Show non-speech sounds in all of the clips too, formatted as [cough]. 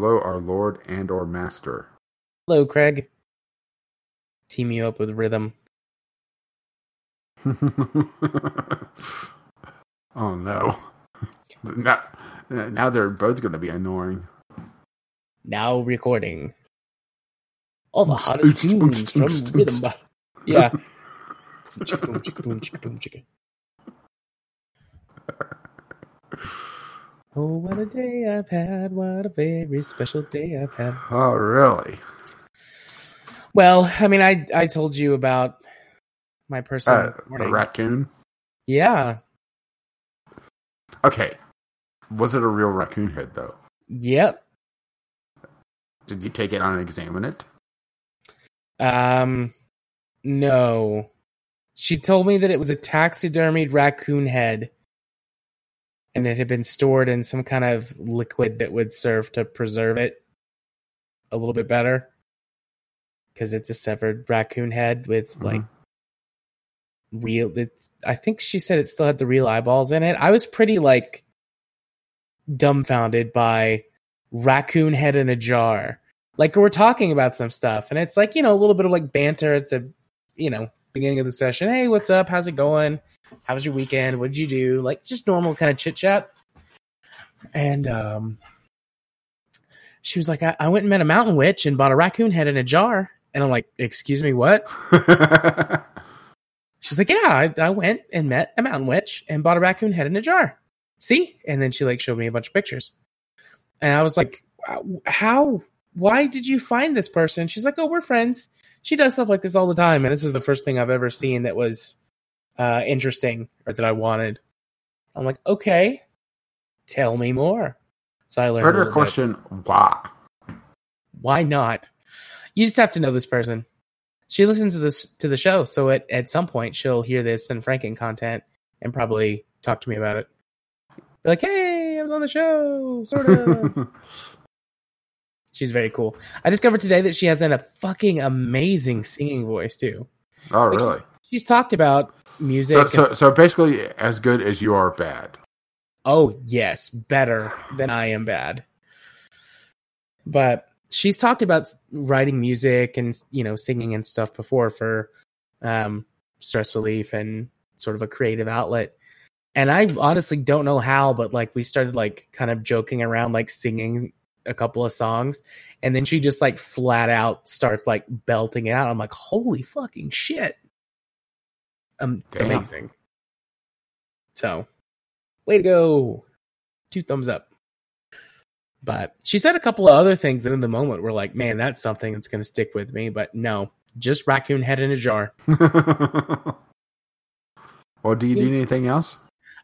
Hello, our Lord and or Master. Hello, Craig. Team you up with rhythm. [laughs] oh no! Now, now they're both going to be annoying. Now recording all the hottest tunes from Rhythm. Yeah. [laughs] Chicka boom, chicka boom, chicka boom, chicka. Oh, what a day I've had! What a very special day I've had. Oh, really? Well, I mean, I I told you about my person. Uh, the raccoon. Yeah. Okay. Was it a real raccoon head though? Yep. Did you take it on and examine it? Um, no. She told me that it was a taxidermied raccoon head and it had been stored in some kind of liquid that would serve to preserve it a little bit better. Because it's a severed raccoon head with Mm-hmm. like real it's i think she said it still had the real eyeballs in it. I was pretty like dumbfounded by raccoon head in a jar. Like we're talking about some stuff and it's like you know a little bit of like banter at the you know beginning of the session hey what's up? How's it going? How was your weekend? What did you do? Like just normal kind of chit chat. And um she was like I-, I went and met a mountain witch and bought a raccoon head in a jar. And i'm like excuse me what? [laughs] She's like yeah I, I went and met a mountain witch and bought a raccoon head in a jar. See? And then she like showed me a bunch of pictures. And i was like how why did you find this person? She's like oh we're friends she does stuff like this all the time and this is the first thing i've ever seen that was uh interesting or that i wanted. I'm like okay tell me more. So i learned bit. question: Why? why not? You just have to know this person. She listens to this to the show so at, at some point she'll hear this and franken content and probably talk to me about it. Be like hey i was on the show sort of [laughs] she's very cool i discovered today that she has an, a fucking amazing singing voice too oh, Like, really? she's talked about music So, as- so, so basically, as good as you are bad. Oh, yes, better than I am bad. But she's talked about writing music and you know singing and stuff before for um stress relief and sort of a creative outlet. And I honestly don't know how, but like we started like kind of joking around like singing a couple of songs and then she just like flat out starts like belting it out. I'm like, "Holy fucking shit." Um it's Damn. amazing. So, way to go. Two thumbs up. But she said a couple of other things that in the moment were like, man, that's something that's going to stick with me. But no, just raccoon head in a jar. [laughs] well, do you need anything else?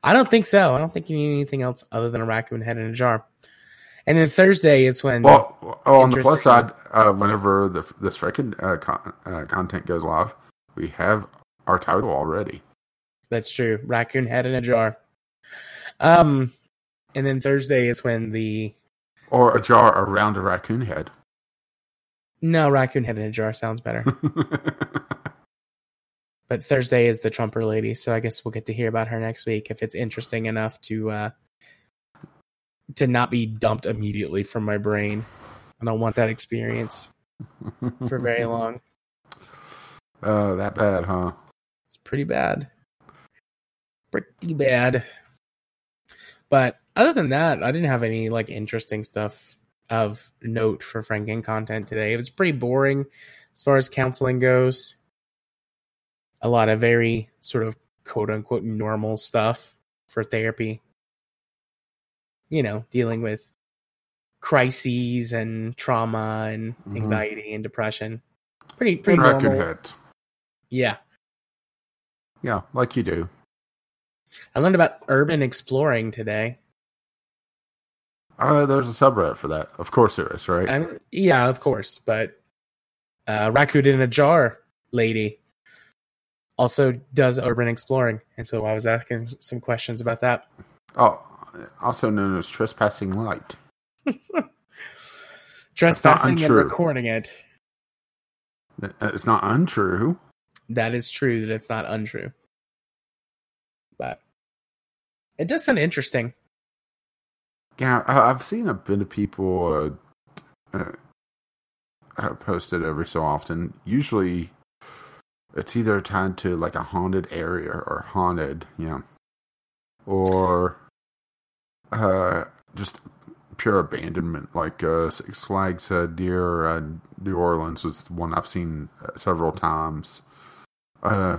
I don't think so. I don't think you need anything else other than a raccoon head in a jar. And then Thursday is when. Well, oh, on the plus side, uh, whenever the this freaking uh, con- uh, content goes live, we have our title already. That's true. Raccoon head in a jar. Um, and then Thursday is when the Or a jar around a raccoon head. no raccoon head in a jar sounds better. [laughs] but Thursday is the Trumper lady, so I guess we'll get to hear about her next week if it's interesting enough to uh to not be dumped immediately from my brain. I don't want that experience [laughs] for very long. Oh, that bad, huh? It's pretty bad. Pretty bad. But other than that, I didn't have any like interesting stuff of note for Franken content today. It was pretty boring as far as counseling goes. A lot of very sort of quote unquote normal stuff for therapy. You know, dealing with crises and trauma and Mhm. anxiety and depression. Pretty pretty And raccoon normal. heads. Yeah. Yeah, like you do. I learned about urban exploring today. Uh, there's a subreddit for that. Of course there is, right? I mean, yeah, of course, but uh, raccoon in a jar lady also does urban exploring, and so I was asking some questions about that. oh, also known as trespassing light. [laughs] Trespassing and recording it. It's not untrue. That is true. That it's not untrue, but it does sound interesting. Yeah, I've seen a bit of people uh, uh, uh, posted every so often. Usually, it's either tied to like a haunted area or haunted, yeah, or uh, just pure abandonment. Like uh, Six Flags uh, near uh, New Orleans was one I've seen uh, several times. Uh,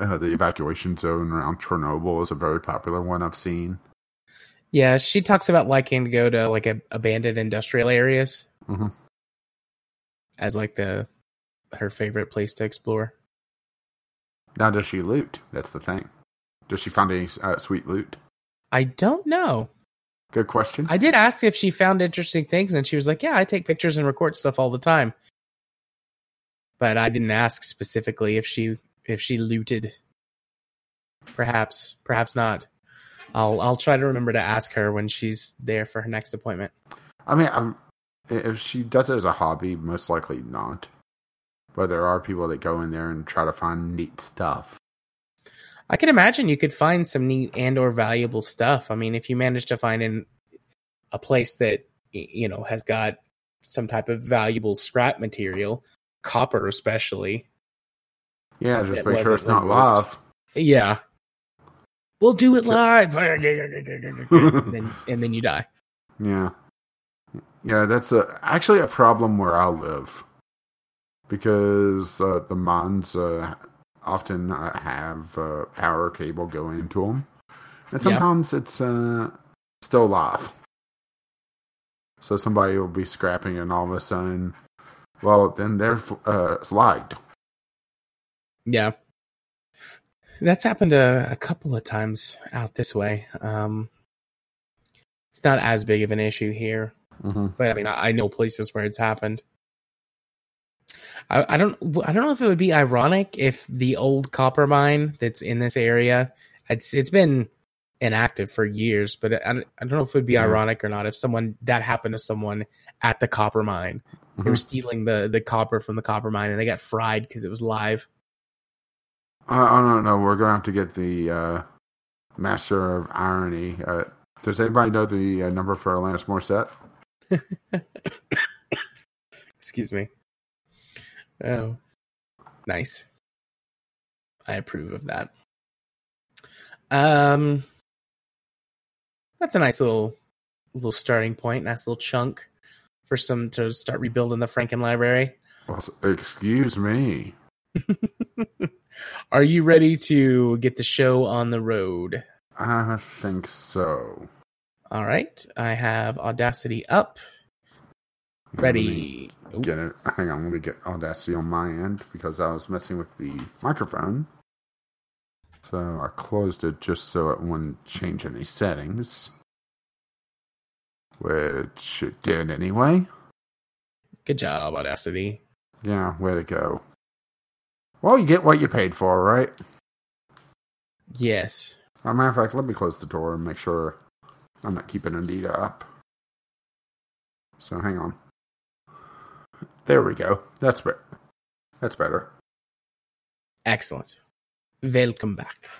uh, the evacuation zone around Chernobyl is a very popular one I've seen. Yeah, she talks about liking to go to like a, abandoned industrial areas Mhm. as like the her favorite place to explore. Now, does she loot? That's the thing. Does she find any uh, sweet loot? I don't know. Good question. I did ask if she found interesting things, and she was like, "Yeah, I take pictures and record stuff all the time." But I didn't ask specifically if she if she looted. Perhaps, perhaps not. I'll I'll try to remember to ask her when she's there for her next appointment. I mean, I'm, if she does it as a hobby, most likely not. But there are people that go in there and try to find neat stuff. I can imagine you could find some neat and or valuable stuff. I mean, if you manage to find in a place that you know has got some type of valuable scrap material, copper especially. Yeah, just make sure it's not live. Yeah. We'll do it live. and [laughs] then [laughs] and then you die. Yeah, yeah, that's a actually a problem where I live because uh, the mines uh, often uh, have uh, power cable going into them, and sometimes it's uh, still live. So somebody will be scrapping, and all of a sudden, well, then they're uh, slagged. Yeah. That's happened a, a couple of times out this way. Um, it's not as big of an issue here, Mm-hmm. but I mean, I, I know places where it's happened. I, I don't. I don't know if it would be ironic if the old copper mine that's in this area, it's it's been inactive for years, but I don't, I don't know if it would be Yeah. ironic or not if someone that happened to someone at the copper mine. They were stealing the the copper from the copper mine, and they got fried because it was live. I, I don't know. We're going to have to get the uh, master of irony. Uh, does anybody know the uh, number for Alanis Morissette? [coughs] Excuse me. Oh, nice. I approve of that. Um, that's a nice little little starting point. Nice little chunk for some to start rebuilding the Franken Library. Well, excuse me. [laughs] Are you ready to get the show on the road? I think so. All right, I have Audacity up, Let me ready. Get it. Hang on. Let me get Audacity on my end because I was messing with the microphone. So I closed it just so it wouldn't change any settings. Which it did anyway. Good job, Audacity. Yeah, way to go. Well, you get what you paid for, right? Yes. As a matter of fact, let me close the door and make sure I'm not keeping Anita up. So hang on. There we go. That's better. That's better. Excellent. Welcome back.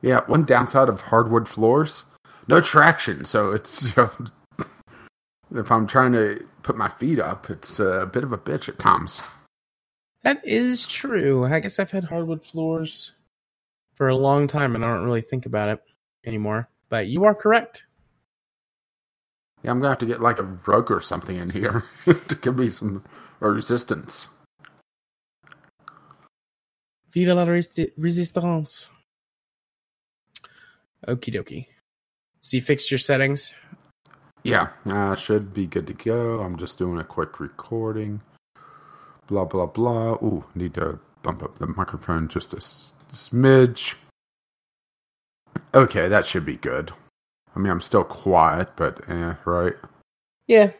Yeah, one downside of hardwood floors, no traction. So it's [laughs] um, if I'm trying to put my feet up, it's a bit of a bitch at times. That is true. I guess I've had hardwood floors for a long time and I don't really think about it anymore. But you are correct. Yeah, I'm gonna have to get like a rug or something in here [laughs] to give me some resistance. Vive la resi- resistance. Okie dokie. So you fixed your settings? Yeah, uh, should be good to go. I'm just doing a quick recording. Blah blah blah. Ooh, need to bump up the microphone just a s- smidge. Okay, that should be good. I mean, I'm still quiet, but eh, right? Yeah.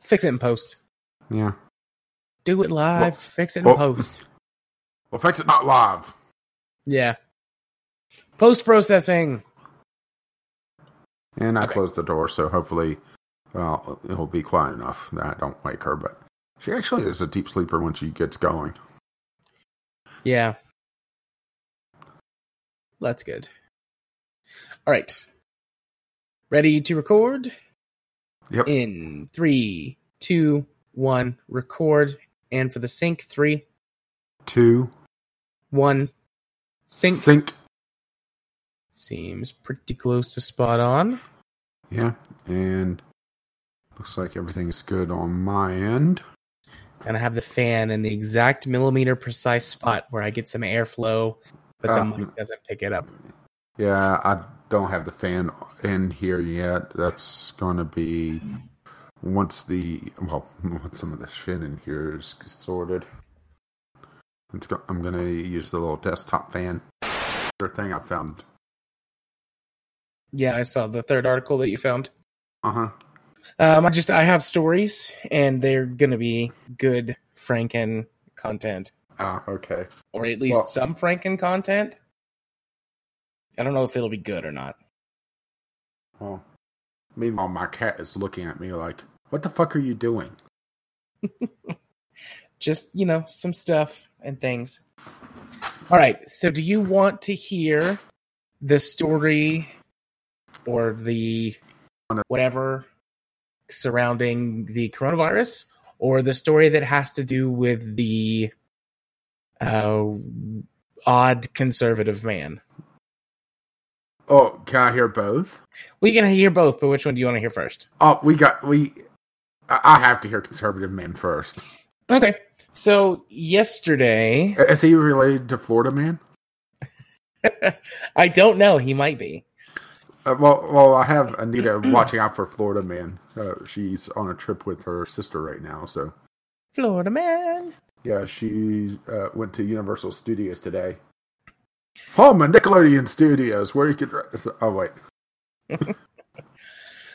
Fix it in post. Yeah. Do it live. Well- fix it in well- post. [laughs] Well, fix it not live. Yeah. Post processing. And I Okay. closed the door, so hopefully, well, it'll be quiet enough that I don't wake her. But she actually is a deep sleeper when she gets going. Yeah. That's good. All right. Ready to record? Yep. In three, two, one, record. And for the sync, three, two, one, sync. Sync. Seems pretty close to spot on. Yeah. And looks like everything's good on my end. And I have the fan in the exact millimeter precise spot where I get some airflow, but the Ah. mic doesn't pick it up. Yeah, I don't have the fan in here yet. That's going to be once the well, once some of the shit in here is sorted. It's go, I'm going to use the little desktop fan. Other thing I found. Yeah, I saw the third article that you found. Uh huh. Um, I just I have stories, and they're gonna be good Franken content, Ah, okay. or at least Well- some Franken content. I don't know if it'll be good or not. Well, meanwhile, my cat is looking at me like, "What the fuck are you doing?" [laughs] Just you know, some stuff and things. All right. So, do you want to hear the story or the whatever surrounding the coronavirus, or the story that has to do with the uh, odd conservative man? Oh, can I hear both? We can hear both, but which one do you want to hear first? Oh, we got we. I have to hear conservative man first. Okay. So yesterday, Is he related to Florida man? [laughs] I don't know. He might be. Uh, well, well, I have Anita watching out for Florida man. Uh, she's on a trip with her sister right now, so Florida man. yeah, she uh, went to Universal Studios today. Home and Nickelodeon Studios, where you could. Oh wait, [laughs]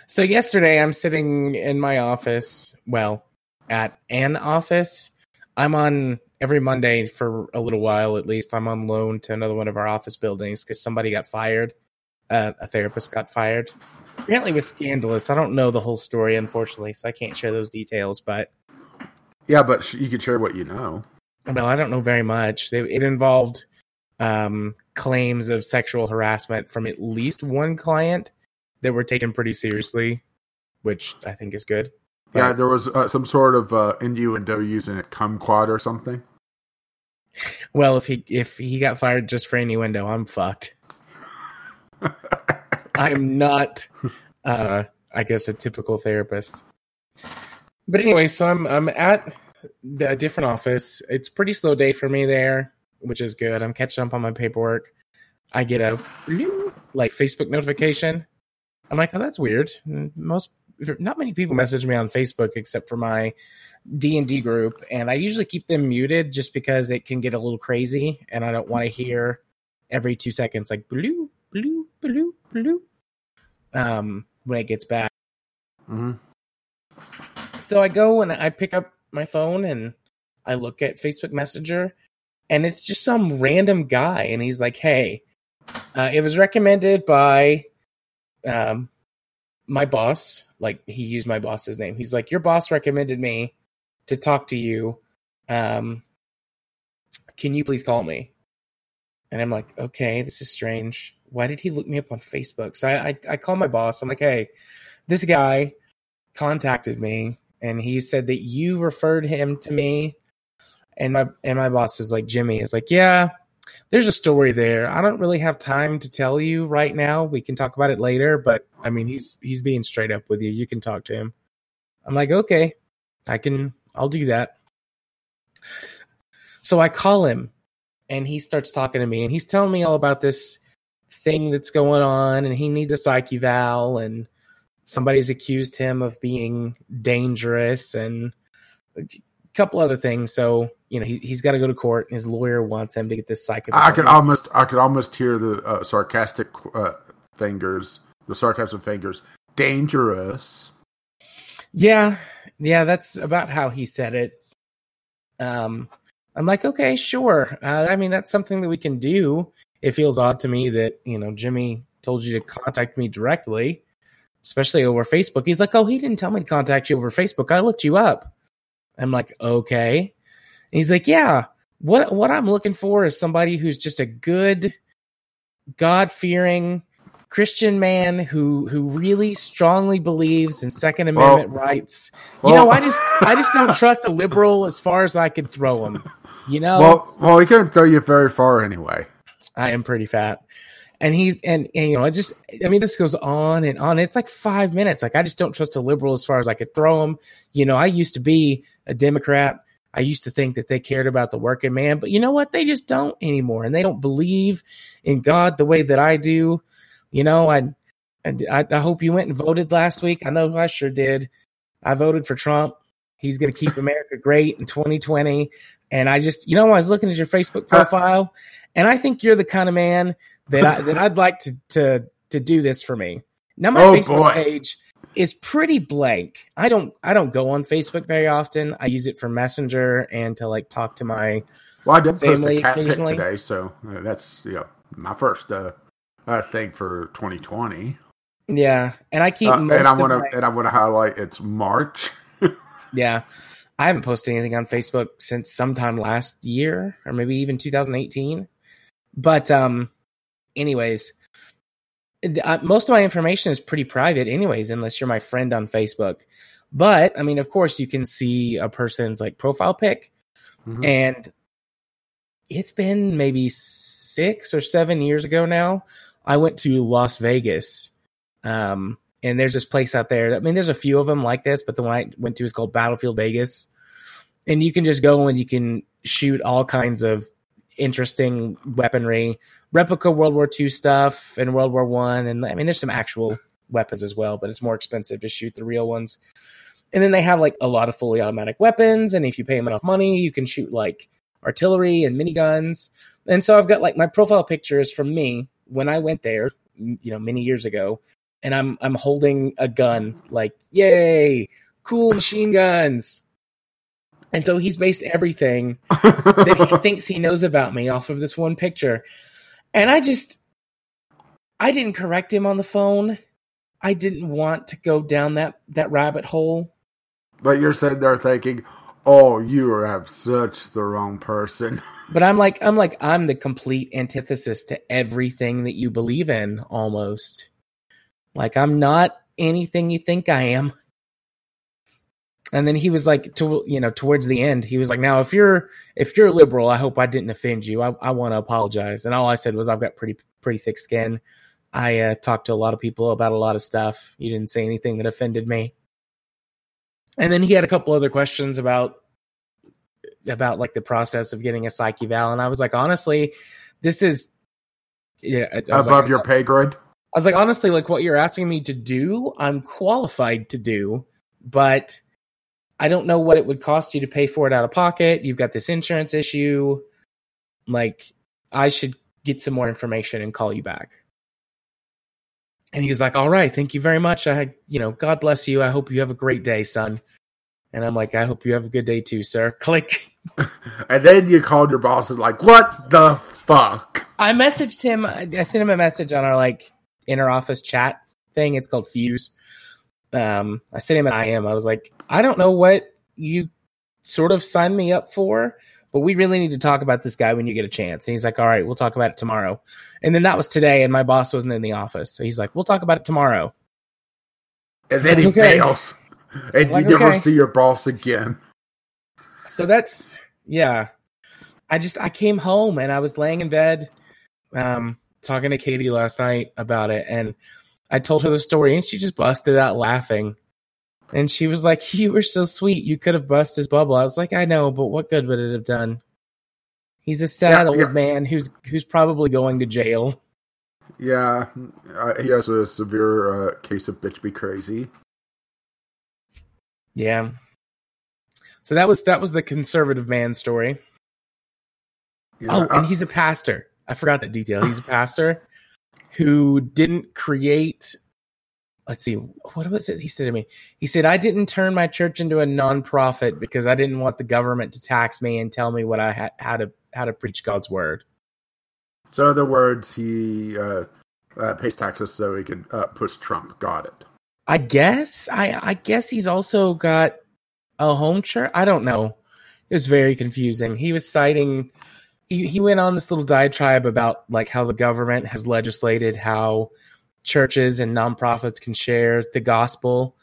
So yesterday, I'm sitting in my office. Well, at an office. I'm on every Monday for a little while at least. I'm on loan to another one of our office buildings because somebody got fired. Uh, a therapist got fired. Apparently, it was scandalous. I don't know the whole story, unfortunately, so I can't share those details. But yeah, but you could share what you know. Well, I don't know very much. It involved um, claims of sexual harassment from at least one client that were taken pretty seriously, which I think is good. Yeah, there was uh, some sort of uh, innuendo using a kumquat or something. well, if he if he got fired just for innuendo, I'm fucked. [laughs] I am not, uh, I guess, a typical therapist. But anyway, so I'm I'm at the different office. It's pretty slow day for me there, which is good. I'm catching up on my paperwork. I get a like Facebook notification. I'm like, oh, that's weird. Most not many people message me on Facebook except for my D and D group, and I usually keep them muted just because it can get a little crazy, and I don't want to hear every two seconds like blue, blue, blue, blue. Um, when it gets back. hmm So I go and I pick up my phone and I look at Facebook Messenger, and it's just some random guy, and he's like, "Hey, uh, it was recommended by um, my boss. Like he used my boss's name. He's like, your boss recommended me to talk to you. Um, can you please call me?" And I'm like, "Okay, this is strange. Why did he look me up on Facebook?" So I I, I call my boss. I'm like, "Hey, this guy." contacted me and he said that you referred him to me and my and my boss is like Jimmy is like yeah there's a story there. I don't really have time to tell you right now. We can talk about it later but I mean he's he's being straight up with you. You can talk to him. I'm like okay I can I'll do that. So I call him and he starts talking to me and he's telling me all about this thing that's going on and he needs a psych eval and somebody's accused him of being dangerous and couple other things. So you know he, he's got to go to court, and his lawyer wants him to get this psych. I could almost, I could almost hear the uh, sarcastic uh, fingers, the sarcastic fingers. Dangerous. Yeah, yeah, that's about how he said it. Um, I'm like, okay, sure. Uh, I mean, that's something that we can do. It feels odd to me that you know Jimmy told you to contact me directly, especially over Facebook. He's like, oh, he didn't tell me to contact you over Facebook. I looked you up. I'm like, okay. And he's like, yeah. What what I'm looking for is somebody who's just a good, God fearing, Christian man who who really strongly believes in Second Well- Amendment rights. You well- know, I just I just don't trust a liberal as far as I could throw him. You know, Well, well, he couldn't throw you very far anyway. I am pretty fat. And he's and, and you know, I just I mean this goes on and on. It's like five minutes. Like I just don't trust a liberal as far as I could throw them You know, I used to be a Democrat. I used to think that they cared about the working man, but you know what? They just don't anymore, and they don't believe in God the way that I do. You know, I and I, I hope you went and voted last week. I know I sure did. I voted for Trump. He's going to keep America great in 2020. And I just, you know, I was looking at your Facebook profile, and I think you're the kind of man that I [laughs] that I'd like to to to do this for me. Now my Oh, Facebook boy. page is pretty blank. I don't I don't go on Facebook very often. I use it for Messenger and to like talk to my Well, I did post Family a cat occasionally. today, so uh, that's you know my first uh, uh thing for 2020. yeah, and I keep Uh, and I want to my- and I want to highlight it's March. [laughs] Yeah. I haven't posted anything on Facebook since sometime last year or maybe even 2018. But um anyways, uh, most of my information is pretty private anyways unless you're my friend on Facebook. But I mean of course you can see a person's like profile pic Mhm. and it's been maybe 6 or 7 years ago now. I went to Las Vegas. Um and there's this place out there. I mean, there's a few of them like this, but the one I went to is called Battlefield Vegas, and you can just go and you can shoot all kinds of interesting weaponry, replica World War II stuff and World War One, and I mean, there's some actual weapons as well, but it's more expensive to shoot the real ones. And then they have like a lot of fully automatic weapons, and if you pay them enough money, you can shoot like artillery and miniguns. And so I've got like my profile pictures from me when I went there, you know, many years ago, and I'm I'm holding a gun, like yay, cool machine guns. And so he's based everything that he [laughs] thinks he knows about me off of this one picture. And I just I didn't correct him on the phone. I didn't want to go down that that rabbit hole. but you're sitting there thinking, "Oh, you have such the wrong person." [laughs] But I'm like I'm like I'm the complete antithesis to everything that you believe in almost. Like I'm not anything you think I am. And then he was like to you know towards the end he was like now if you're if you're liberal I hope I didn't offend you. I I want to apologize. And all I said was I've got pretty pretty thick skin. I uh, talked to a lot of people about a lot of stuff. You didn't say anything that offended me. And then he had a couple other questions about about like the process of getting a psych eval, and I was like, honestly, this is yeah Above like, your pay grade. I was like, honestly, like what you're asking me to do, I'm qualified to do, but I don't know what it would cost you to pay for it out of pocket. You've got this insurance issue. Like, I should get some more information and call you back. And he was like, All right, thank you very much. I, had, you know, God bless you. I hope you have a great day, son. And I'm like, I hope you have a good day too, sir. [laughs] Click. [laughs] And then you called your boss and like, "What the fuck?" I messaged him. I I sent him a message on our like inner office chat thing. It's called Fuse. Um, I sent him an IM. I was like, I don't know what you sort of signed me up for, but we really need to talk about this guy when you get a chance. And he's like, All right, we'll talk about it tomorrow. And then that was today, and my boss wasn't in the office, so he's like, We'll talk about it tomorrow. And then he Okay. fails, and Like, you never okay. see your boss again. So that's yeah. I just I came home and I was laying in bed, um, talking to Katie last night about it, and I told her the story, and she just busted out laughing. And she was like, [laughs] "You were so sweet. You could have bust his bubble." I was like, "I know, but what good would it have done?" He's a sad Yeah, old yeah. man who's who's probably going to jail. Yeah, uh, he has a severe uh, case of bitch be crazy. Yeah. So that was that was the conservative man story. Yeah, Oh, and uh, he's a pastor. I forgot that detail. He's a [laughs] pastor who didn't create. Let's see, what was it he said to me? He said, I didn't turn my church into a nonprofit because I didn't want the government to tax me and tell me what I had how to how to preach God's word. so in other words, he uh, uh, pays taxes so he could uh, push Trump. Got it. I guess I I guess he's also got a home church. I don't know. It was very confusing. He was citing he he went on this little diatribe about like how the government has legislated how churches and nonprofits can share the gospel.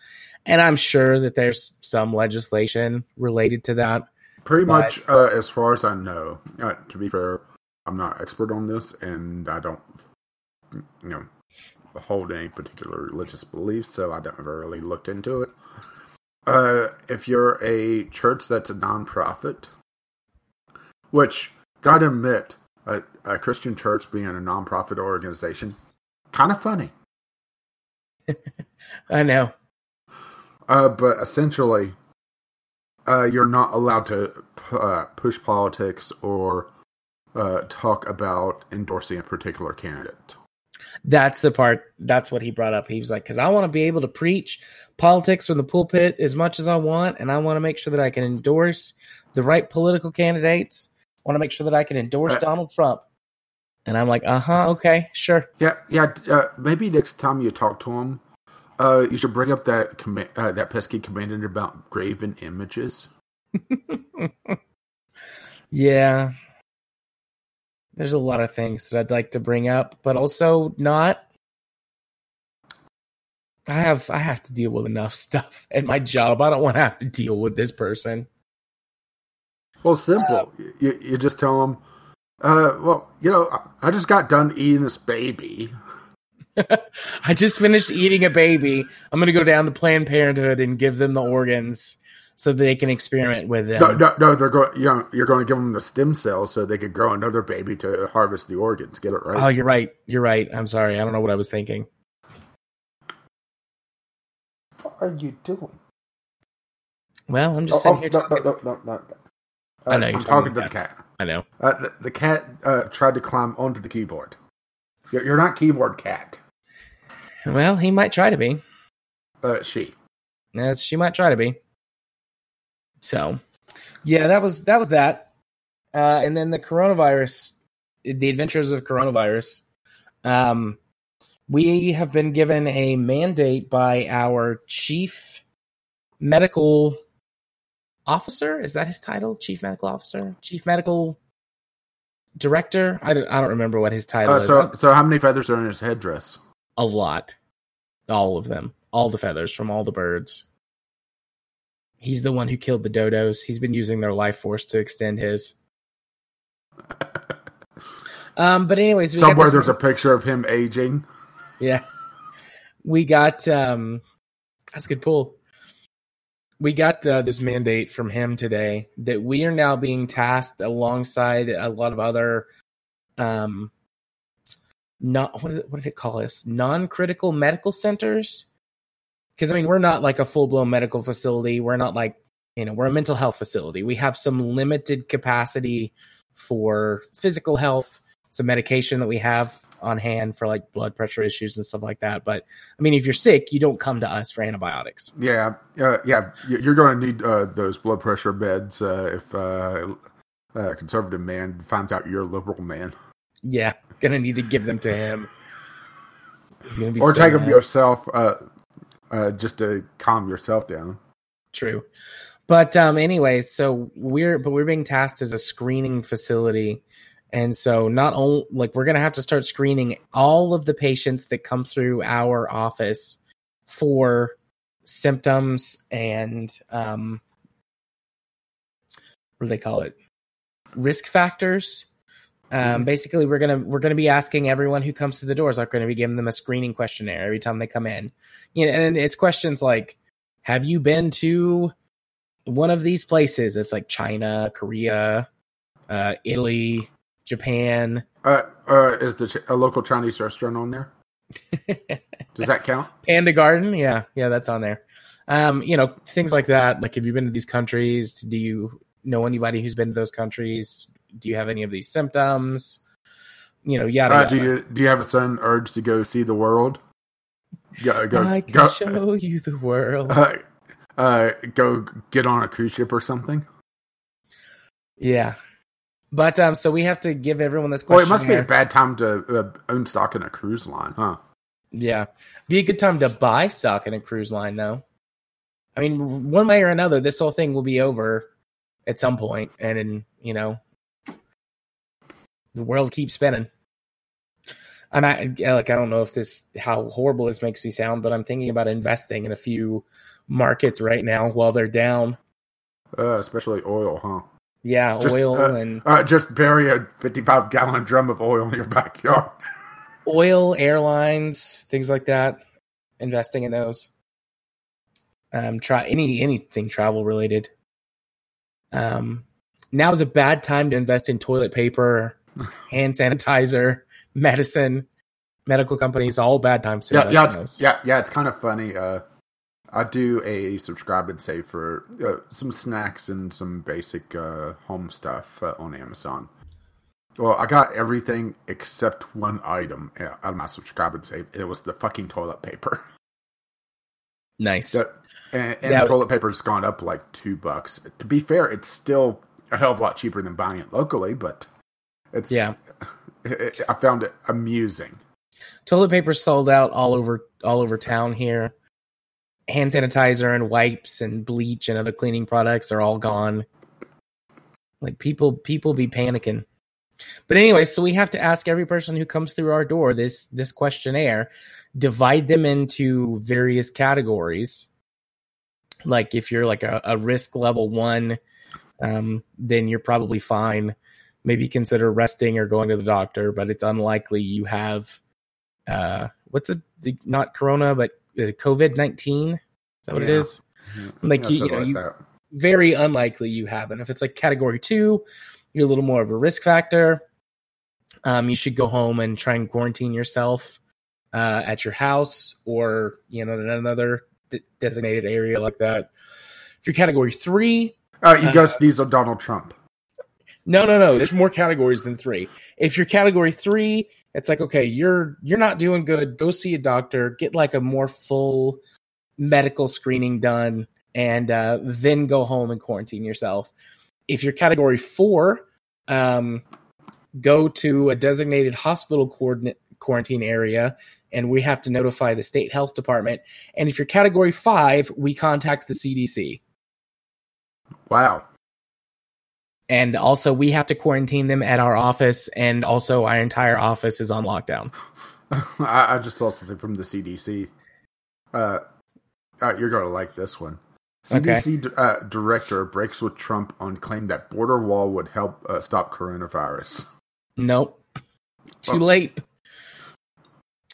And I'm sure that there's some legislation related to that. Pretty much, uh, as far as I know. Uh, to be fair, I'm not expert on this, and I don't, you know, hold any particular religious beliefs, so I don't ever really looked into it. Uh, if you're a church that's a nonprofit, which gotta admit, a, a Christian church being a nonprofit organization, kind of funny. [laughs] I know. Uh, but essentially, uh, you're not allowed to uh, push politics or uh, talk about endorsing a particular candidate. That's the part. That's what he brought up. He was like, because I want to be able to preach politics from the pulpit as much as I want, and I want to make sure that I can endorse the right political candidates. Want to make sure that I can endorse Uh, Donald Trump. And I'm like, uh huh, okay, sure. Yeah, yeah. Uh, maybe next time you talk to him, uh, you should bring up that comm- uh, that pesky commandant about graven images. [laughs] Yeah. There's a lot of things that I'd like to bring up, but also not. I have I have to deal with enough [laughs] stuff at my job. I don't want to have to deal with this person. Well, simple. you, you just tell them, uh, well, you know, I- I just got done eating this baby. [laughs] I just finished eating a baby. I'm going to go down to Planned Parenthood and give them the organs so they can experiment with them. No, no, no. They're going. You know, you're going to give them the stem cells so they could grow another baby to harvest the organs. Get it right? Oh, you're right. You're right. I'm sorry. I don't know what I was thinking. what are you doing? Well, I'm just Oh, sitting oh, here no, talking. no, no, no, no. Uh, I know, you're I'm talking to the the cat. I know. Uh, the, the cat uh, tried to climb onto the keyboard. You're, you're not keyboard cat. Well, he might try to be. Uh, she. Yes, she might try to be. So, yeah, that was that was that. Uh, and then the coronavirus, the adventures of coronavirus. Um, we have been given a mandate by our chief medical officer. Is that his title? Chief medical officer, chief medical director. I don't, I don't remember what his title Uh, is. so, so how many feathers are in his headdress? a lot. All of them. All the feathers from all the birds. He's the one who killed the dodos. He's been using their life force to extend his. [laughs] Um, but anyways, we Somewhere there's a picture of him aging. yeah. We got um that's a good pull. We got uh, this mandate from him today that we are now being tasked alongside a lot of other um not what did, what did it call us? Non-critical medical centers. Cuz I mean, we're not like a full-blown medical facility. We're not like, you know, we're a mental health facility. We have some limited capacity for physical health, some medication that we have on hand for like blood pressure issues and stuff like that. But I mean, if you're sick, you don't come to us for antibiotics. Yeah, uh, yeah. you- You're going to need uh, those blood pressure beds uh, if uh, a conservative man finds out you're a liberal man, Yeah, gonna need to give them to him. He's gonna be or so take them yourself, uh, uh, just to calm yourself down. True. But um anyways, so we're but we're being tasked as a screening facility. And so not only like we're gonna have to start screening all of the patients that come through our office for symptoms and um what do they call it? Risk factors. Um, basically we're gonna we're gonna be asking everyone who comes to the doors, like we're gonna be giving them a screening questionnaire every time they come in. You know, and it's questions like have you been to one of these places? It's like China, Korea, uh, Italy, Japan. Uh, uh, is the a local Chinese restaurant on there? [laughs] Does that count? Panda Garden, yeah, yeah, that's on there. Um, you know, things like that. Like, have you been to these countries? Do you know anybody who's been to those countries? Do you have any of these symptoms? You know, yada Uh, yada. do you do you have a sudden urge to go see the world? Go go I can go, show you the world. uh, uh, go get on a cruise ship or something. yeah, but um, so we have to give everyone this question. Well, it must be a bad time to uh, own stock in a cruise line, huh? Yeah. Be a good time to buy stock in a cruise line, though. I mean, one way or another, this whole thing will be over at some point, and then, you know, the world keeps spinning. And I like I don't know if this how horrible this makes me sound, but I'm thinking about investing in a few markets right now while they're down. Uh, especially oil, huh? Yeah, Just, oil uh, and Uh, just bury a 55 gallon drum of oil in your [laughs] backyard. oil, airlines, things like that. Investing in those. Um, try any anything travel related. Um, now is a bad time to invest in toilet paper, [laughs] hand sanitizer, medicine, medical companies. All bad times to yeah, invest yeah, in it's, those. yeah, yeah. It's kind of funny. Uh, I do a subscribe and save for uh, some snacks and some basic uh, home stuff uh, on Amazon. Well, I got everything except one item uh, out of my subscribe and save. It was the fucking toilet paper. [laughs] Nice. The- and and Yeah. toilet paper's gone up like two bucks. To be fair, it's still a hell of a lot cheaper than buying it locally, but it's Yeah. [laughs] it- it- I found it amusing. toilet paper sold out all over all over town here. Hand sanitizer and wipes and bleach and other cleaning products are all gone. Like people people be panicking. But anyway, so we have to ask every person who comes through our door this this questionnaire, divide them into various categories. Like if you're like a, a risk level one, um, then you're probably fine. Maybe consider resting or going to the doctor, but it's unlikely you have uh what's it not corona but uh, covid-19 is that what it is? Yeah. is Like, you- you know, like you- very unlikely you have and if it's like category two you're a little more of a risk factor um you should go home and try and quarantine yourself uh at your house or you know in another de- designated area like that if you're category three Uh, you Uh, go sneeze on Donald Trump. No, no, no. There's more categories than three. If you're category three, it's like okay, you're you're not doing good. Go see a doctor. Get like a more full medical screening done, and uh, then go home and quarantine yourself. If you're category four, um, go to a designated hospital coordinate quarantine area, and we have to notify the state health department. And if you're category five, we contact the CDC. Wow. And also we have to quarantine them at our office and also our entire office is on lockdown [laughs] I, I just saw something from the CDC. Uh, uh, you're going to like this one. Okay. CDC d- uh, director breaks with Trump on claim that border wall would help uh, stop coronavirus. nope too Oh. late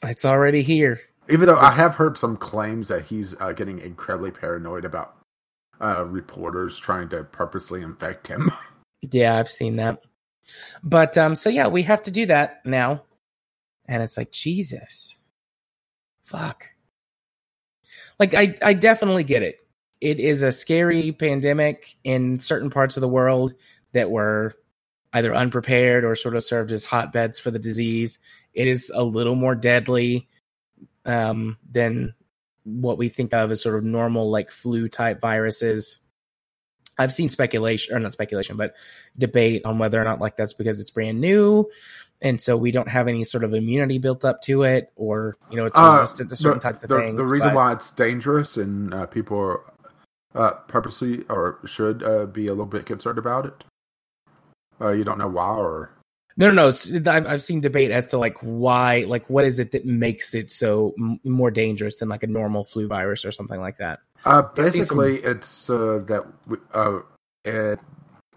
it's already here Even though I have heard some claims that he's uh, getting incredibly paranoid about uh, reporters trying to purposely infect him. [laughs] yeah i've seen that. But um so yeah we have to do that now. And it's like jesus. Fuck. Like i i definitely get it. It is a scary pandemic in certain parts of the world that were either unprepared or sort of served as hotbeds for the disease. It is a little more deadly um than what we think of as sort of normal like flu type viruses I've seen speculation or not speculation, but debate on whether or not like that's because it's brand new, and so we don't have any sort of immunity built up to it, or you know it's Uh, resistant to certain the, types of the, things. The reason but- why it's dangerous and uh, people are uh, purposely or should uh, be a little bit concerned about it. Uh, you don't know why, or no, no, no. I've, I've seen debate as to like why, like what is it that makes it so m- more dangerous than like a normal flu virus or something like that. uh, I've some- basically it's uh, that we- uh, it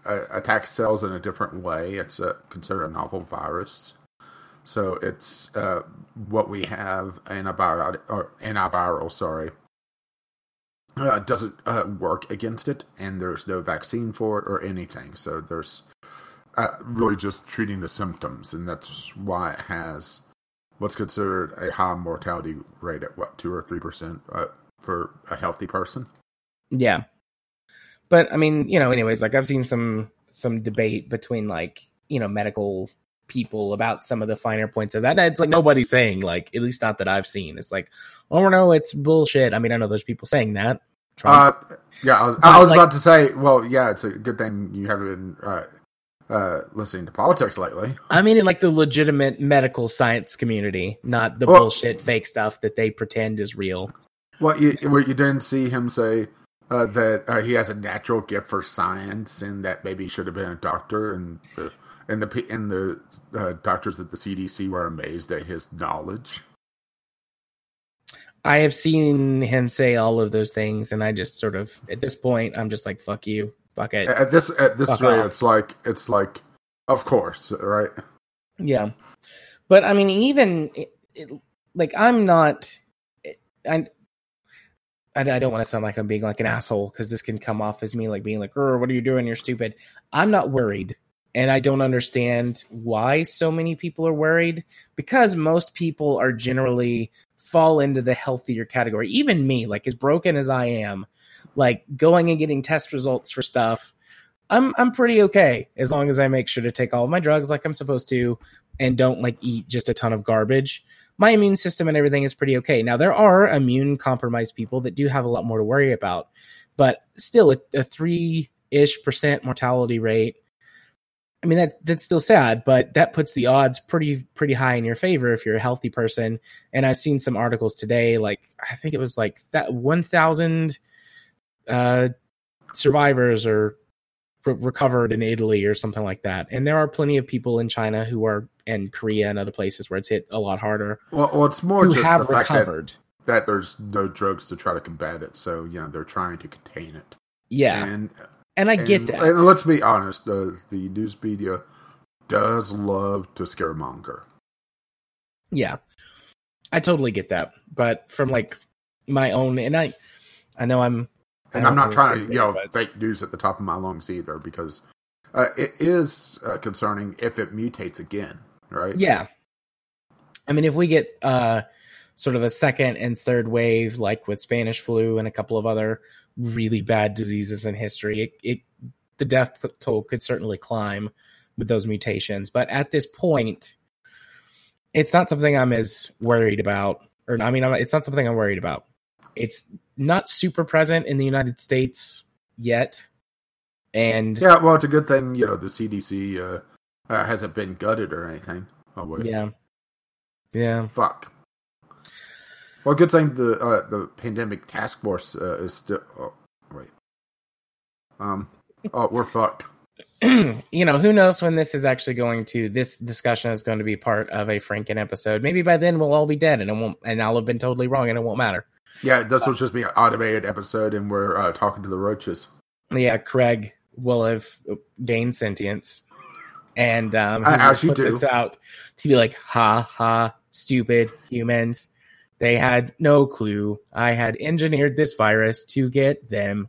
uh, attacks cells in a different way. It's uh, considered a novel virus, so it's uh, what we have antibiotic or antiviral. Sorry. Uh, doesn't uh, work against it, and there's no vaccine for it or anything. So there's uh, really just treating the symptoms, and that's why it has what's considered a high mortality rate at what two or three percent uh, for a healthy person. Yeah, but I mean, you know, anyways, like I've seen some some debate between like you know medical people about some of the finer points of that. And it's like nobody's saying like, at least not that I've seen. It's like, oh no, it's bullshit. I mean, I know there's people saying that. Uh, yeah, I was, I was like- about to say. Well, yeah, it's a good thing you haven't been uh, uh, listening to politics lately. I mean, in like the legitimate medical science community, not the Well- bullshit fake stuff that they pretend is real. What you what you didn't see him say uh, that uh, he has a natural gift for science and that maybe he should have been a doctor and uh, and the and the uh, doctors at the CDC were amazed at his knowledge. I have seen him say all of those things, and I just sort of at this point I'm just like fuck you, fuck it. At this at this Fuck rate, off. it's like it's like, of course, right? Yeah, but I mean, even it, it, like I'm not. I I, I don't want to sound like I'm being like an asshole because this can come off as me like being like, "Er, "What are you doing? You're stupid." I'm not worried, and I don't understand why so many people are worried because most people are generally fall into the healthier category. Even me, like as broken as I am, like going and getting test results for stuff. I'm I'm pretty okay as long as I make sure to take all of my drugs like I'm supposed to and don't like eat just a ton of garbage. My immune system and everything is pretty okay. Now there are immune compromised people that do have a lot more to worry about, but still a, a three ish percent mortality rate. I mean that that's still sad, but that puts the odds pretty pretty high in your favor if you're a healthy person. And I've seen some articles today, like I think it was like that one thousand uh, survivors or re- recovered in Italy or something like that. And there are plenty of people in China who are and Korea and other places where it's hit a lot harder Well, well it's more who just have fact that, recovered. that there's no drugs to try to combat it, so you know they're trying to contain it. Yeah, and and I get that. And let's be honest, the the news media does love to scaremonger. yeah, I totally get that. But from like my own, and I, I know I'm, And I'm not trying to, you know, but- fake news at the top of my lungs either, because uh, it is uh, concerning if it mutates again, right? Yeah. I mean, if we get uh, sort of a second and third wave, like with Spanish flu and a couple of other really bad diseases in history, it, it the death toll could certainly climb with those mutations. But at this point, it's not something I'm as worried about. Or I mean, I'm, it's not something I'm worried about. It's not super present in the United States yet, and Yeah, well, it's a good thing, you know, the CDC uh, uh, hasn't been gutted or anything. Oh, wait. yeah, yeah. Fuck. Well, good thing the uh, the pandemic task force uh, is still. Oh, wait. Um. Oh, we're fucked. [clears throat] you know, who knows when this is actually going to this discussion is going to be part of a Franken episode. Maybe by then we'll all be dead and it won't and I'll have been totally wrong and it won't matter. Yeah, this will just be an automated episode, and we're uh, talking to the roaches. Yeah, Craig will have gained sentience. And um he Uh, will put do. this out to be like, ha ha, stupid humans. They had no clue. I had engineered this virus to get them.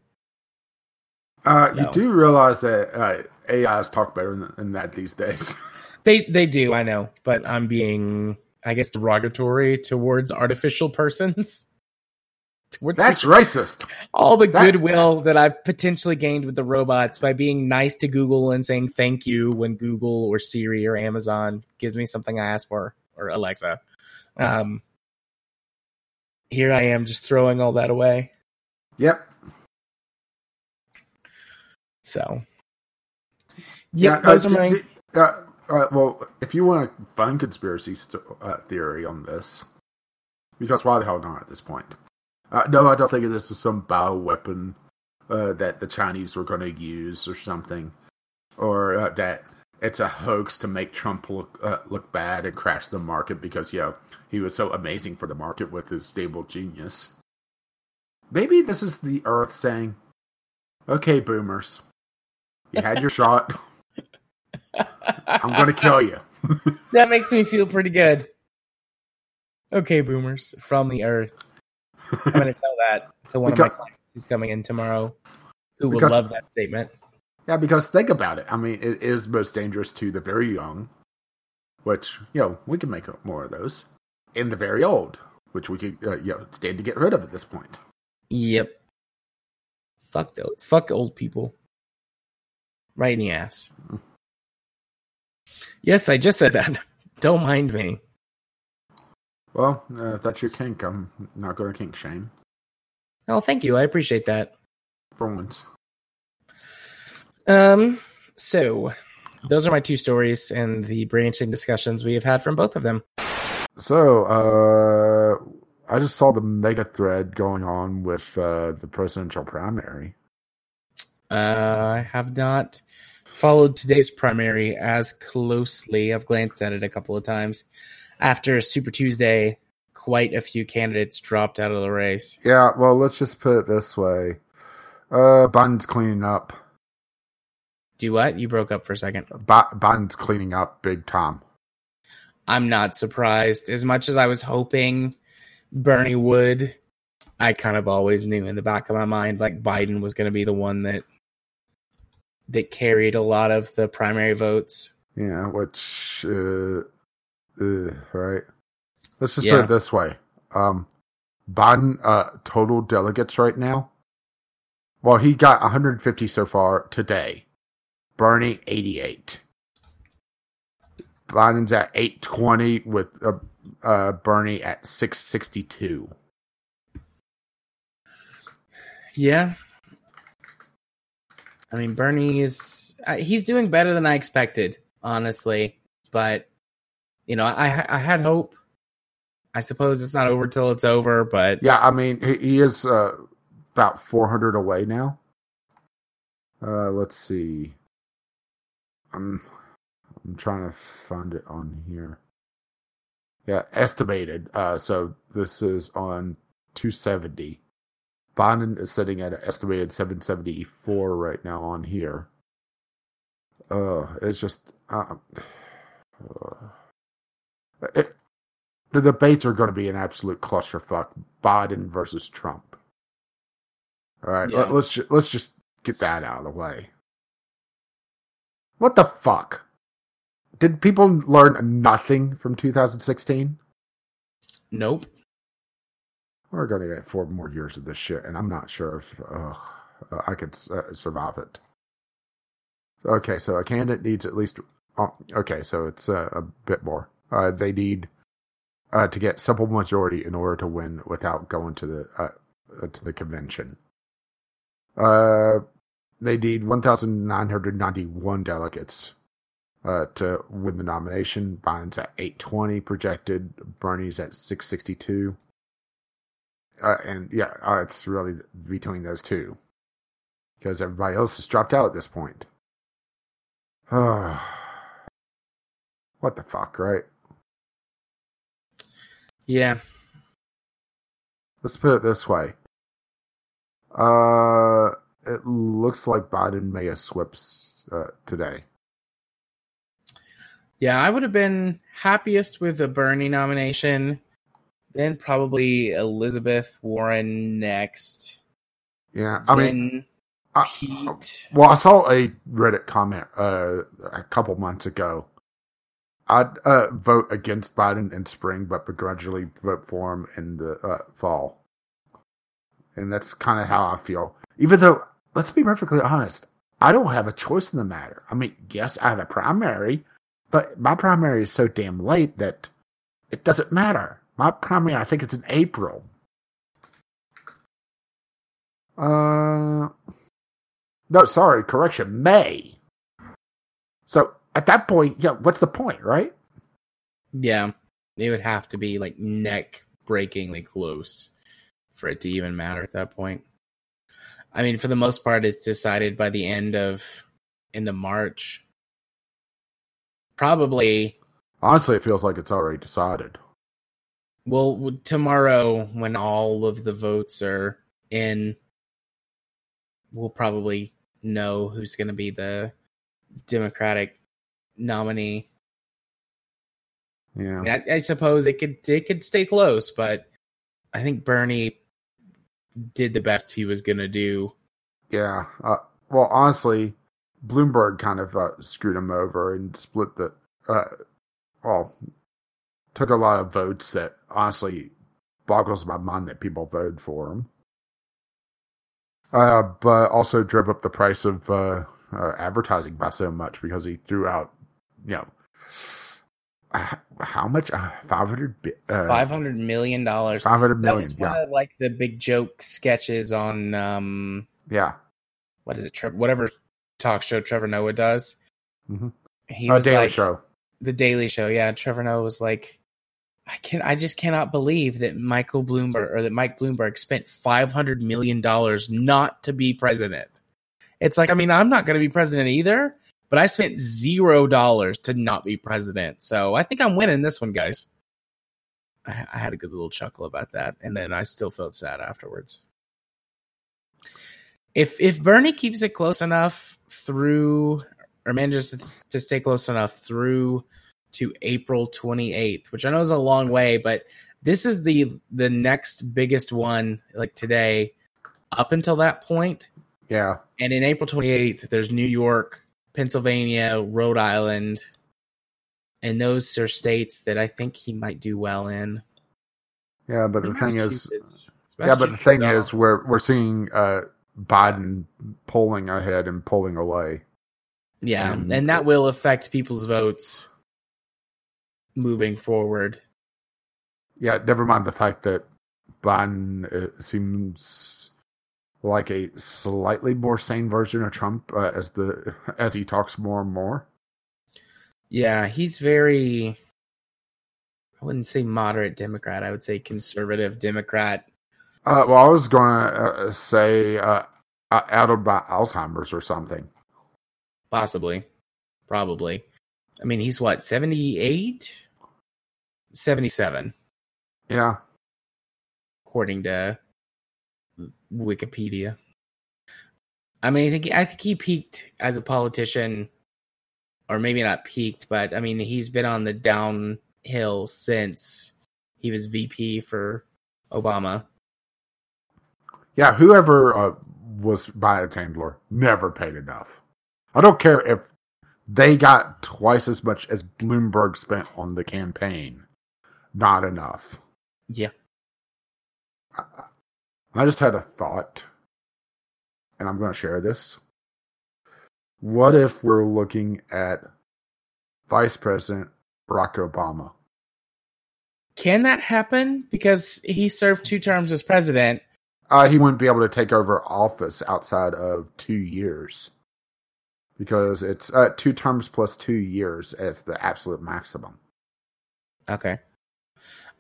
Uh, So. You do realize that uh, AIs talk better than, than that these days. [laughs] They they do, I know, but I'm being I guess derogatory towards artificial persons. [laughs] Towards That's racist. all the that- goodwill that I've potentially gained with the robots by being nice to Google and saying thank you when Google or Siri or Amazon gives me something I asked for or Alexa. Um, here I am just throwing all that away. Yep. So, Yeah. yeah, those uh, are my. d- d- uh, uh, well, if you want a fun conspiracy st- uh, theory on this, because why the hell not at this point? Uh, no, I don't think this is some bioweapon uh, that the Chinese were going to use or something, or uh, that it's a hoax to make Trump look uh, look bad and crash the market because you know he was so amazing for the market with his stable genius. Maybe this is the Earth saying, "Okay, boomers, you had your shot. I'm going to kill you." [laughs] that makes me feel pretty good. Okay, boomers from the earth. I'm going [laughs] to tell that to one of my clients who's coming in tomorrow, who will Because- love that statement. Yeah, because think about it. I mean, it is most dangerous to the very young, which you know we can make more of those, and the very old, which we could uh, you know stand to get rid of at this point. Yep. Fuck the fuck old people. Right in the ass. Yes, I just said that. [laughs] Don't mind me. Well, uh, if that's your kink, I'm not going to kink shame Oh, thank you. I appreciate that. for once. Um, so those are my two stories and the branching discussions we have had from both of them. So, uh, I just saw the mega thread going on with uh, the presidential primary. Uh, I have not followed today's primary as closely. I've glanced at it a couple of times. After Super Tuesday, quite a few candidates dropped out of the race. Yeah, well, let's just put it this way. Uh, Biden's cleaning up. Do what? You broke up for a second. Bi- Biden's cleaning up big time. I'm not surprised. As much as I was hoping Bernie would, I kind of always knew in the back of my mind like Biden was going to be the one that that carried a lot of the primary votes. Yeah, which, uh, uh, right. Let's just Yeah. put it this way. Um, Biden, uh, total delegates right now. Well, he got 150 so far today. Bernie, 88. Biden's at 820 with uh, uh, Bernie at 662. Yeah. I mean, Bernie is uh, he's doing better than I expected, honestly. But you know, I I had hope. I suppose it's not over till it's over, but Yeah, I mean, he, is uh, about 400 away now. Uh, let's see. I'm I'm trying to find it on here. Yeah, estimated. Uh, so this is on 270. Biden is sitting at an estimated 774 right now on here. Uh, it's just uh, uh, it, the debates are going to be an absolute clusterfuck. Biden versus Trump. All right, Yeah. let, let's ju- let's just get that out of the way. What the fuck? Did people learn nothing from 2016? nope. We're going to get four more years of this shit, and I'm not sure if uh, uh, I could uh, survive it. Okay, so a candidate needs at least. Oh, okay, so it's uh, a bit more. Uh, they need uh, to get simple majority in order to win without going to the uh, uh, to the convention. Uh, they need 1,991 delegates uh, to win the nomination. Biden's at 820 projected. Bernie's at 662. Uh, and yeah, it's really between those two because everybody else has dropped out at this point. [sighs] what the fuck, right? Yeah. Let's put it this way. Uh, it looks like Biden may have swept uh, today. Yeah, I would have been happiest with the Bernie nomination. Then probably Elizabeth Warren next. Yeah, I mean, I- Pete. Well, I saw a Reddit comment uh, a couple months ago. I'd uh, vote against Biden in spring, but begrudgingly vote for him in the uh, fall. And that's kind of how I feel. Even though, let's be perfectly honest, I don't have a choice in the matter. I mean, yes, I have a primary, but my primary is so damn late that it doesn't matter. My primary, I think it's in April. Uh, no, sorry, correction, May. So at that point, yeah, what's the point, right? Yeah, it would have to be like neck breakingly close for it to even matter at that point. I mean, for the most part, it's decided by the end of end of March. Probably, Honestly, it feels like it's already decided. well, tomorrow when all of the votes are in, we'll probably know who's going to be the Democratic nominee. Yeah. I, mean, I, I suppose it could it could stay close, but I think Bernie did the best he was gonna do. Yeah. Uh, well, honestly, Bloomberg kind of uh, screwed him over and split the. Uh, well, took a lot of votes that honestly boggles my mind that people voted for him. Uh, but also drove up the price of uh, uh, advertising by so much because he threw out, you know, how much? Uh, 500 uh, Five hundred million dollars. 500 That was one Yeah. of like the big joke sketches on um Yeah. what is it? Tre- whatever talk show Trevor Noah does. Mhm. He Uh, was Daily like Show. the Daily Show. Yeah, Trevor Noah was like, I can I just cannot believe that Michael Bloomberg or that Mike Bloomberg spent five hundred million dollars not to be president. It's like I mean I'm not going to be president either, but I spent zero dollars to not be president. So I think I'm winning this one, guys. I, I had a good little chuckle about that, and then I still felt sad afterwards. If if Bernie keeps it close enough through, or manages to, to stay close enough through to April 28th, which I know is a long way, but this is the the next biggest one like today up until that point. Yeah. And in April 28th, there's New York, Pennsylvania, Rhode Island, and those are states that I think he might do well in. Yeah, but the thing is, yeah, but the thing is, we're we're seeing uh, Biden pulling ahead and pulling away. yeah, um, and that will affect people's votes moving forward. Yeah, never mind the fact that Biden uh, seems like a slightly more sane version of Trump uh, as the [laughs] as he talks more and more. Yeah, he's very. I wouldn't say moderate Democrat. I would say conservative Democrat. Uh, well, I was going to uh, say uh, uh, out about Alzheimer's or something. Possibly. Probably. I mean, he's what, 78? 77, Yeah, according to Wikipedia. I mean, I think I think he peaked as a politician, or maybe not peaked, but I mean, he's been on the downhill since he was VP for Obama. yeah. Whoever uh, was Biden's handler never paid enough. I don't care if they got twice as much as Bloomberg spent on the campaign. Not enough. Yeah. I, I just had a thought, and I'm going to share this. What if we're looking at Vice President Barack Obama? Can that happen? Because he served two terms as president. Uh, he wouldn't be able to take over office outside of two years because it's uh, two terms plus two years as the absolute maximum. Okay.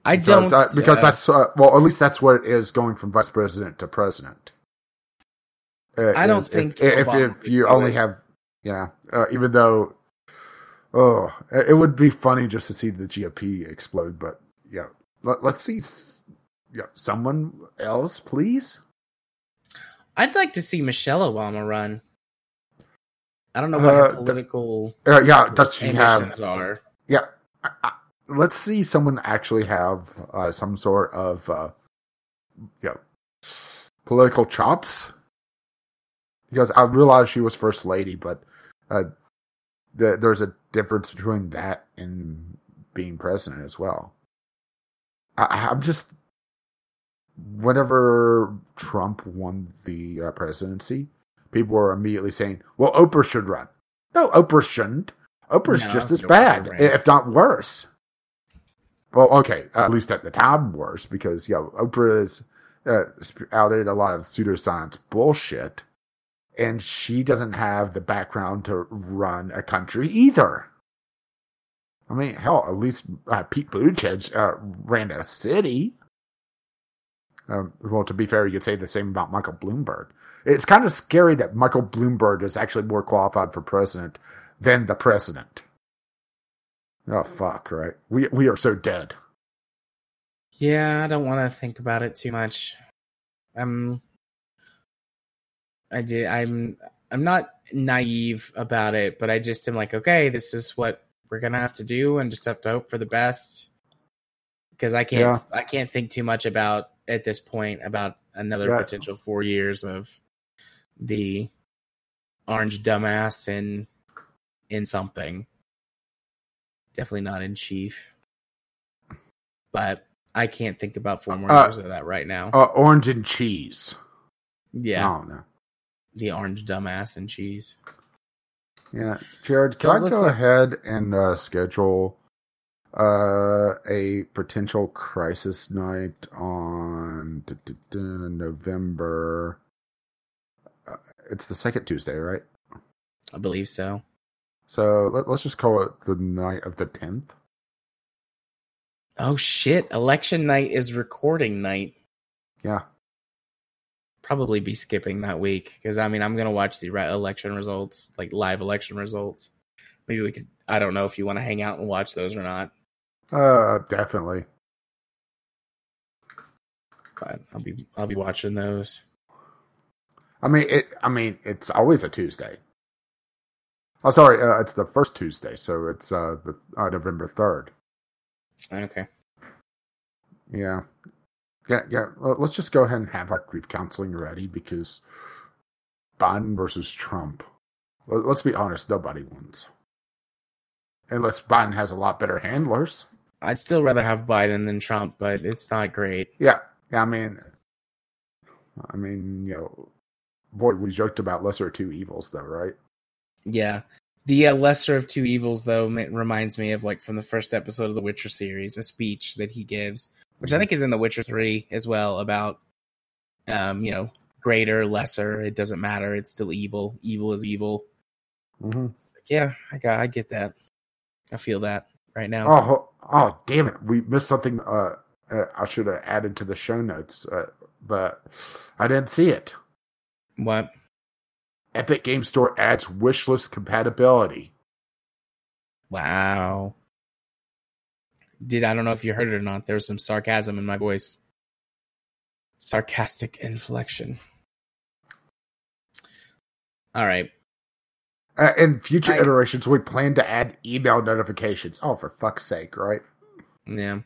I Because, don't because uh, that's uh, well, at least that's what it is going from vice president to president. Uh, I don't think if if, if you only it. have yeah, uh, even though oh, it would be funny just to see the GOP explode, but yeah, let, let's see. Yeah, someone else, please. I'd like to see Michelle Obama run. I don't know what Uh, her political yeah, does she have are. Yeah, I, let's see someone actually have uh, some sort of uh, you know, political chops. Because I realize she was first lady, but uh, th- there's a difference between that and being president as well. I, I'm just whenever Trump won the uh, presidency, people were immediately saying, "Well, Oprah should run." No, Oprah shouldn't. Oprah's No, just as bad, if not worse. Well, okay, at least at the time, worse because yeah, Oprah has uh, outed a lot of pseudoscience bullshit, and she doesn't have the background to run a country either. I mean, hell, at least uh, Pete Buttigieg uh, ran a city. Um, well, to be fair, you could say the same about Michael Bloomberg. It's kind of scary that Michael Bloomberg is actually more qualified for president than the president. Oh fuck! Right? We we are so dead. Yeah, I don't want to think about it too much. I'm I did I'm I'm not naive about it, but I just am like, okay, this is what we're gonna have to do and just have to hope for the best. Because I can't Yeah. I can't think too much about at this point about another Yeah. potential four years of the orange dumbass in in something. Definitely not in chief. But I can't think about four more Uh, of that right now. Uh, orange and cheese. yeah, I don't know. the orange dumbass and cheese. Yeah, Jared, So can I go like- ahead and uh, schedule uh, a potential crisis night on November? Uh, it's the second Tuesday, right? I believe so. So let, let's just call it the night of the tenth. Oh shit! Election night is recording night. Yeah, probably be skipping that week because I mean I'm gonna watch the election results, like live election results. Maybe we could. I don't know if you want to hang out and watch those or not, Uh, definitely. but I'll be I'll be watching those. I mean, it. I mean, it's always a Tuesday. Oh, sorry, uh, it's the first Tuesday, so it's uh, the uh, November third. Okay. Yeah, yeah, yeah. Let's just go ahead and have our grief counseling ready because Biden versus Trump. Let- Let's be honest, nobody wins unless Biden has a lot better handlers. I'd still rather have Biden than Trump, but it's not great. Yeah, yeah. I mean, I mean, you know, boy, we joked about lesser two evils, though, right? Yeah. The uh, lesser of two evils, though, reminds me of like from the first episode of the Witcher series, a speech that he gives, which I think is in The Witcher Three as well, about um, you know, greater, lesser. It doesn't matter. It's still evil. Evil is evil. Mm-hmm. It's like, yeah, I got, I get that. I feel that right now. Oh, oh, damn it! We missed something. Uh, uh I should have added to the show notes, uh, but I didn't see it. What? Epic Game Store adds wishlist compatibility. Wow. Did I don't know if you heard it or not. There was some sarcasm in my voice. Sarcastic inflection. All right. Uh, in future I- iterations, we plan to add email notifications. Oh, for fuck's sake, right? Yeah.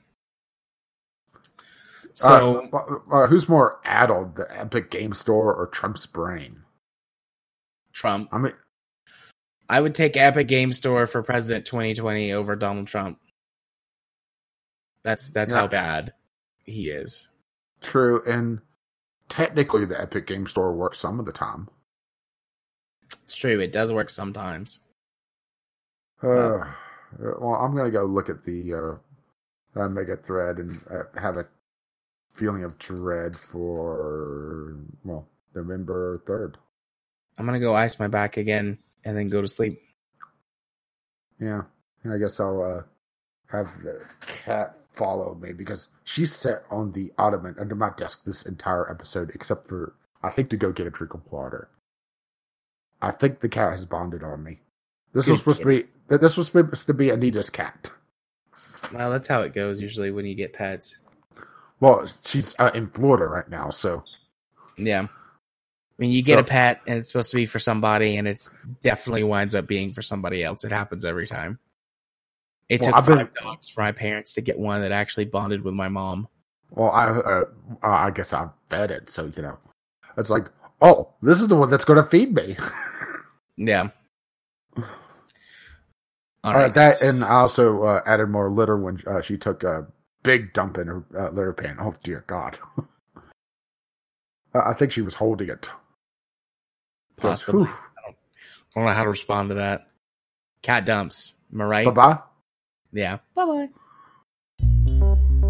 So uh, uh, who's more addled, the Epic Game Store or Trump's brain? Trump. I mean, I would take Epic Game Store for President 2020 over Donald Trump. That's that's how bad he is. true, and technically, the Epic Game Store works some of the time. It's true. It does work sometimes. Uh, well, I'm gonna go look at the uh, uh, mega thread and uh, have a feeling of dread for well November third. I'm gonna go ice my back again and then go to sleep. Yeah, I guess I'll uh, have the cat follow me because she's sat on the ottoman under my desk this entire episode, except for I think to go get a drink of water. I think the cat has bonded on me. This Good was supposed to be this was supposed to be Anita's cat. Well, that's how it goes usually when you get pets. Well, she's uh, in Florida right now, so Yeah. I mean, you get a pet and it's supposed to be for somebody, and it's definitely winds up being for somebody else. It happens every time. It Well, took been- five dogs for my parents to get one that actually bonded with my mom. well, I uh, I guess I fed it, so you know, it's like, oh, this is the one that's going to feed me. [laughs] Yeah. All Uh, right. that and I also uh, added more litter when uh, she took a big dump in her uh, litter pan. Oh dear God! [laughs] uh, I think she was holding it. Yes, Possibly. whew. I don't know how to respond to that. Cat dumps. Am I right? Bye bye. Yeah. Bye bye.